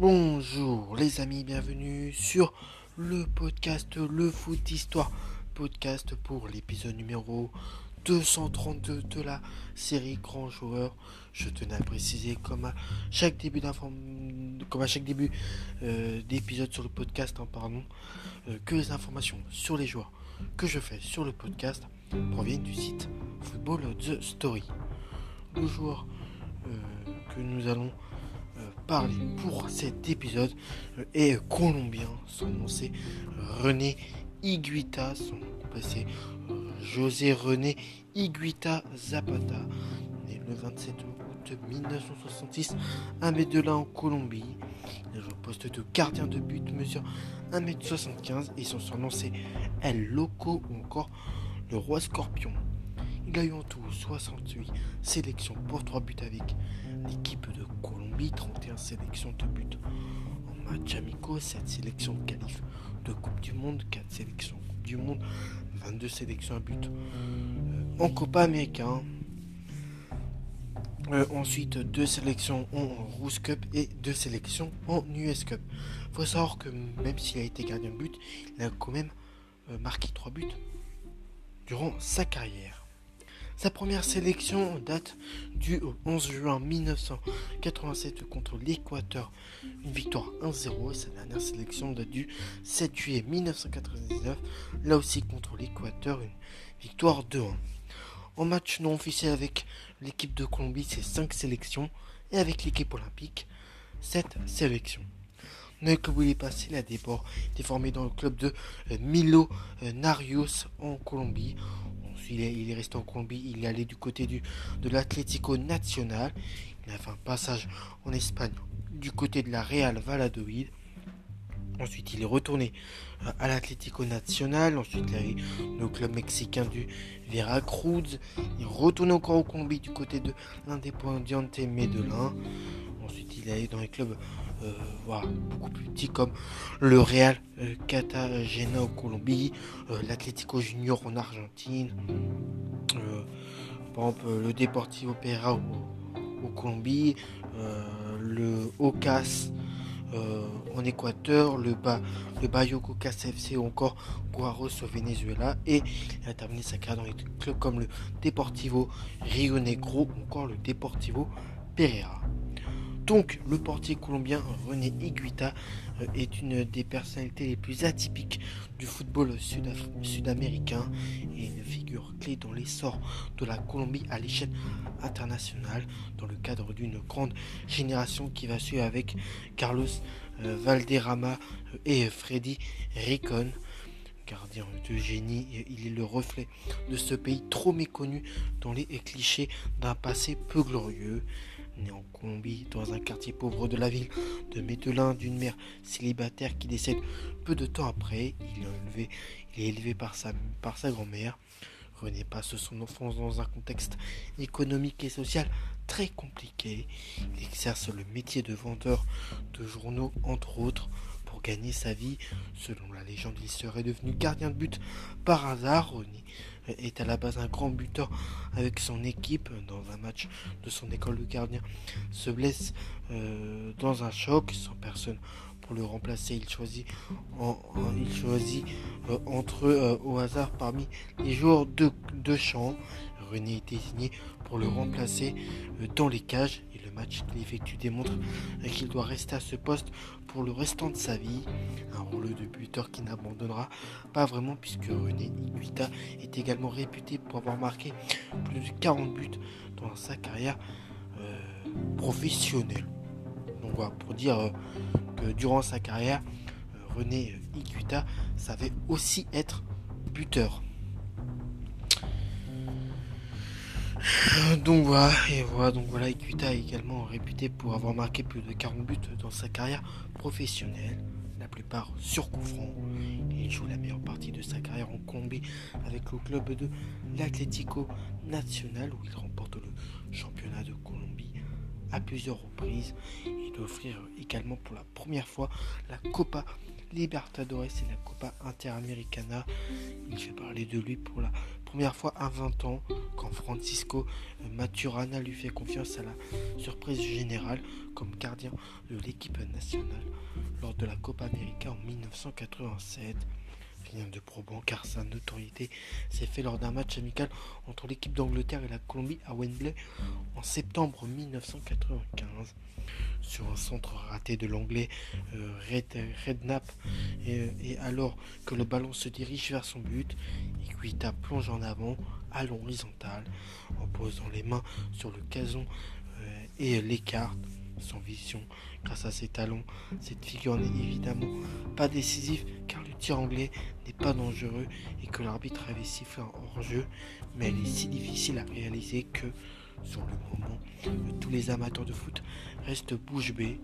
Bonjour les amis, bienvenue sur le podcast Le Foot Histoire, podcast pour l'épisode numéro 232 de la série Grand Joueur. Je tenais à préciser comme à chaque début comme chaque début euh, d'épisode sur le podcast, hein, pardon, euh, que les informations sur les joueurs que je fais sur le podcast proviennent du site Football The Story. Le joueur euh, que nous allons parler pour cet épisode est colombien. Son nom c'est René Iguita. Son nom c'est José René Iguita Zapata, né le 27 août 1966 à Medellin en Colombie. Il joue au poste de gardien de but, mesure 1m75 et son surnom c'est El Loco ou encore le Roi Scorpion. Il a eu en tout 68 sélections pour 3 buts avec l'équipe de Colombie, 31 sélections de buts en match amicaux, 7 sélections de qualif de Coupe du Monde, 4 sélections du Monde, 22 sélections à but euh, en Copa Américain. Euh, ensuite, deux sélections en Rouge Cup et deux sélections en US Cup. Faut savoir que même s'il a été gardien de but, il a quand même euh, marqué 3 buts durant sa carrière. Sa première sélection date du 11 juin 1987 contre l'Équateur, une victoire 1-0. Sa dernière sélection date du 7 juillet 1999, là aussi contre l'Équateur, une victoire 2-1. En match non officiel avec l'équipe de Colombie, c'est 5 sélections, et avec l'équipe olympique, 7 sélections. Il est passé, il été formé dans le club de Milo Narios en Colombie il est, resté en Colombie, il est allé du côté de l'Atlético Nacional. Il a fait un passage en Espagne du côté de la Real Valladolid. Ensuite, il est retourné euh, à l'Atlético Nacional. Ensuite, il a eu le club mexicain du Veracruz. Il est retourné encore au Colombie du côté de l'Independiente Medellin. Ensuite, il est allé dans les clubs voilà, beaucoup plus petits comme le Real euh, Cartagena au Colombie, euh, l'Atlético Junior en Argentine, le Deportivo Pereira au, Colombie, le Ocas en Équateur, le, ba, le FC ou encore Guaros au Venezuela et il a terminé sa carrière dans des clubs comme le Deportivo Rio Negro ou encore le Deportivo Pereira. Donc, le portier colombien René Higuita euh, est une des personnalités les plus atypiques du football sud-américain. Et une figure clé dans l'essor de la Colombie à l'échelle internationale dans le cadre d'une grande génération qui va suivre avec Carlos euh, Valderrama euh, et Freddy Ricon gardien de génie, il est le reflet de ce pays trop méconnu dans les clichés d'un passé peu glorieux né en Colombie, dans un quartier pauvre de la ville de Medellin, d'une mère célibataire qui décède peu de temps après. Il est élevé, par sa, par sa grand-mère. René passe son enfance dans un contexte économique et social très compliqué. Il exerce le métier de vendeur de journaux, entre autres, pour gagner sa vie. Selon la légende, il serait devenu gardien de but par hasard. René est à la base un grand buteur avec son équipe dans un match de son école de gardien. Se blesse euh, dans un choc sans personne pour le remplacer. Il choisit, il choisit euh, entre euh, au hasard parmi les joueurs de, de champ. René est désigné pour le remplacer dans les cages le match qu'il effectue démontre qu'il doit rester à ce poste pour le restant de sa vie. Un rôle de buteur qui n'abandonnera pas vraiment puisque René Iguita est également réputé pour avoir marqué plus de 40 buts dans sa carrière euh, professionnelle. Donc voilà, pour dire euh, que durant sa carrière, euh, René Iguita savait aussi être buteur. Donc voilà, et voilà, donc voilà, est également réputé pour avoir marqué plus de 40 buts dans sa carrière professionnelle, la plupart sur coup. Il joue la meilleure partie de sa carrière en Colombie avec le club de l'Atlético Nacional où il remporte le championnat de Colombie à plusieurs reprises. Il doit offrir également pour la première fois la Copa Libertadores et la Copa Interamericana. Il fait parler de lui pour la première fois à 20 ans quand Francisco Maturana lui fait confiance à la surprise générale comme gardien de l'équipe nationale lors de la Copa América en 1987 de probant car sa notoriété s'est fait lors d'un match amical entre l'équipe d'Angleterre et la Colombie à Wembley en septembre 1995. Sur un centre raté de l'anglais euh, Redknapp et, alors que le ballon se dirige vers son but, Iguita plonge en avant à l'horizontale en posant les mains sur le gazon euh, et l'écarte sans vision grâce à ses talons. Cette figure n'est évidemment pas décisive car le tir anglais n'est pas dangereux et que l'arbitre avait sifflé un hors-jeu, mais elle est si difficile à réaliser que, sur le moment, tous les amateurs de foot restent bouche bée.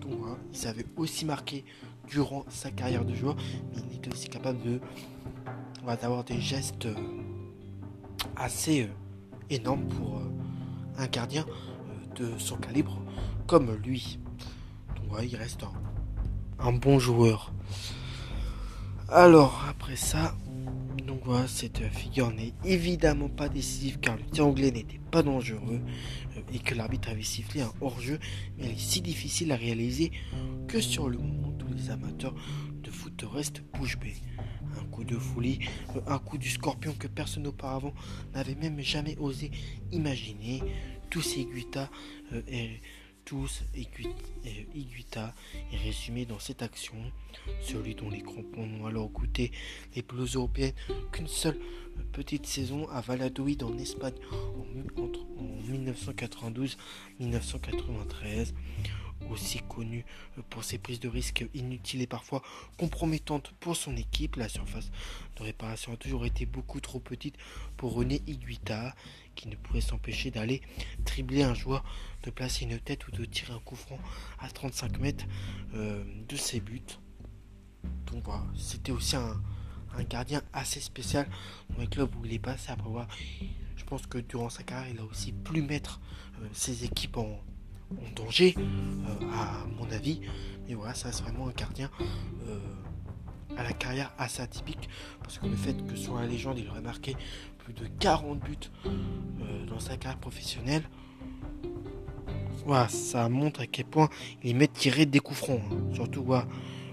Donc, hein, il savait aussi marqué durant sa carrière de joueur, mais il est aussi capable de d'avoir des gestes euh, assez euh, énormes pour euh, un gardien son calibre comme lui. Donc il reste un, bon joueur. Alors après ça, donc voilà, cette figure n'est évidemment pas décisive car le tir anglais n'était pas dangereux euh, et que l'arbitre avait sifflé un hors-jeu, mais elle est si difficile à réaliser que sur le moment tous les amateurs de foot restent bouche bée. Un coup de folie, euh, un coup du scorpion que personne auparavant n'avait même jamais osé imaginer. Tous ces guitas euh, et tous Iguita est résumé dans cette action, celui dont les crampons n'ont alors goûté les plus européennes qu'une seule petite saison à Valladolid en Espagne en, en 1992-1993 aussi connu pour ses prises de risques inutiles et parfois compromettantes pour son équipe. La surface de réparation a toujours été beaucoup trop petite pour René Iguita, qui ne pouvait s'empêcher d'aller tribler un joueur, de placer une tête ou de tirer un coup franc à 35 mètres euh, de ses buts. Donc voilà, c'était aussi un, gardien assez spécial dans les clubs où il est passé. Après voilà, je pense que durant sa carrière, il a aussi pu mettre euh, ses équipes en, en danger, euh, à mon avis. Mais voilà, ça c'est vraiment un gardien euh, à la carrière assez atypique. Parce que le fait que sur la légende, il aurait marqué plus de 40 buts euh, dans sa carrière professionnelle. Voilà, ça montre à quel point il met tiré des coups francs. Hein. Surtout, voilà,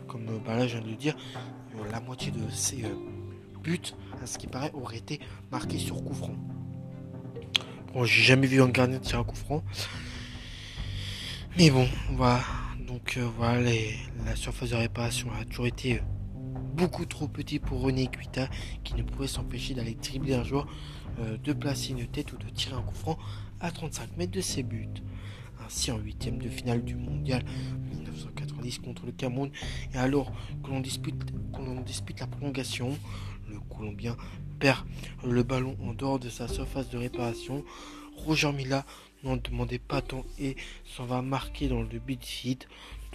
comme là je viens de le dire, la moitié de ses buts, à ce qui paraît, auraient été marqués sur coup franc. Bon, j'ai jamais vu un gardien tirer un coup franc. Mais bon, voilà. Donc euh, voilà, la surface de réparation a toujours été euh, beaucoup trop petit pour René Guita, qui ne pouvait s'empêcher d'aller tribler un joueur, euh, de placer une tête ou de tirer un coup franc à 35 mètres de ses buts. Ainsi, en huitième de finale du mondial 1990 contre le Cameroun, et alors que l'on dispute, dispute la prolongation, le Colombien perd le ballon en dehors de sa surface de réparation. Roger Mila n'en demandait pas tant et s'en va marquer dans le but vide,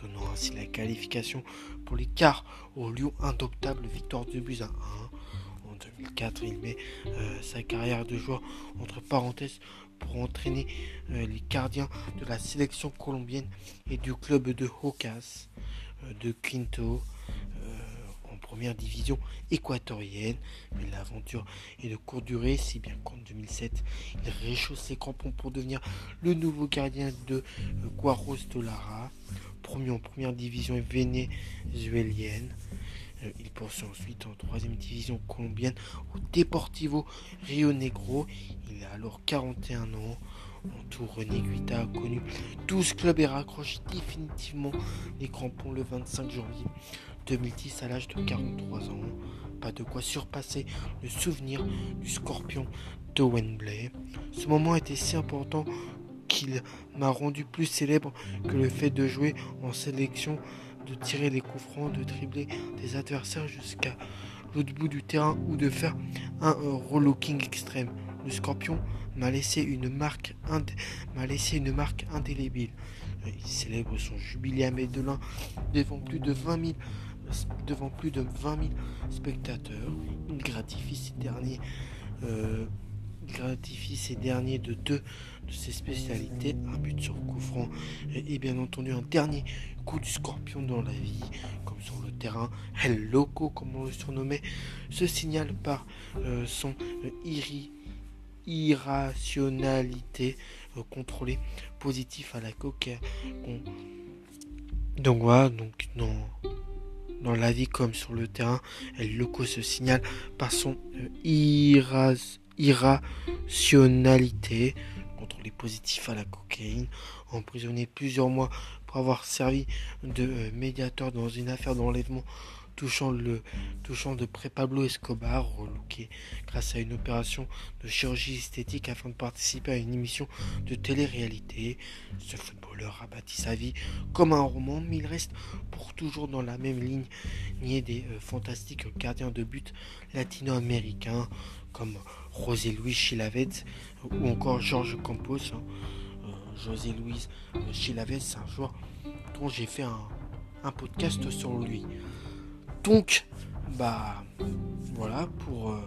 donnant ainsi la qualification pour les quarts au lieu indoptable victoire 1. En 2004, il met euh, sa carrière de joueur entre parenthèses pour entraîner euh, les gardiens de la sélection colombienne et du club de Hocas euh, de Quinto première division équatorienne. Mais l'aventure est de courte durée, si bien qu'en 2007, il réchausse ses crampons pour devenir le nouveau gardien de Guaros de Lara, promu en première division vénézuélienne. Euh, il poursuit ensuite en troisième division colombienne au Deportivo Rio Negro. Il a alors 41 ans. En tout, René Guita a connu 12 clubs et raccroche définitivement les crampons le 25 janvier 2010 à l'âge de 43 ans. Pas de quoi surpasser le souvenir du scorpion de Wembley. Ce moment était si important qu'il m'a rendu plus célèbre que le fait de jouer en sélection, de tirer les coups francs, de tripler des adversaires jusqu'à l'autre bout du terrain ou de faire un relooking extrême. Le scorpion m'a laissé une marque m'a laissé une marque indélébile. Il célèbre son jubilé à Medellin devant plus de 20 000 devant plus de 20 000 spectateurs. Il gratifie ces derniers euh, gratifie ces derniers de deux de ses spécialités, un but sur coup franc et, bien entendu un dernier coup du scorpion dans la vie, comme sur le terrain. El Loco, comme on le surnommait, se signale par euh, son irrationalité euh, contrôlée positif à la coquille. Donc voilà, donc non dans la vie comme sur le terrain, El Loco se signale par son euh, irrationalité, les positifs à la cocaïne, emprisonné plusieurs mois pour avoir servi de euh, médiateur dans une affaire d'enlèvement touchant le touchant de près Pablo Escobar, relooké grâce à une opération de chirurgie esthétique afin de participer à une émission de télé-réalité. Ce footballeur a bâti sa vie comme un roman, mais il reste pour toujours dans la même ligne des euh, fantastiques gardiens de but latino-américains comme José Luis Chilavez ou encore Georges Campos. Hein. Euh, José Luis euh, Chilavez, c'est un joueur dont j'ai fait un podcast sur lui. Donc, bah, voilà pour, euh,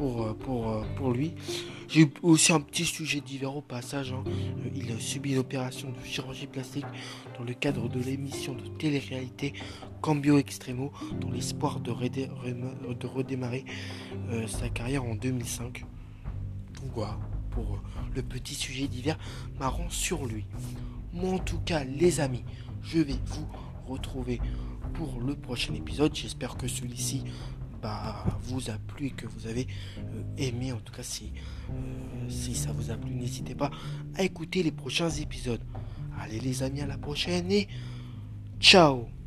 euh, euh, lui. J'ai aussi un petit sujet divers au passage. Hein. Il a subi une opération de chirurgie plastique dans le cadre de l'émission de télé-réalité Cambio Extremo, dans l'espoir de, redémarrer sa carrière en 2005. Donc voilà pour le petit sujet divers marrant sur lui. Moi en tout cas les amis, je vais vous retrouver pour le prochain épisode. J'espère que celui-ci bah, vous a plu et que vous avez euh, aimé. En tout cas, si, euh, si ça vous a plu, n'hésitez pas à écouter les prochains épisodes. Allez les amis, à la prochaine et ciao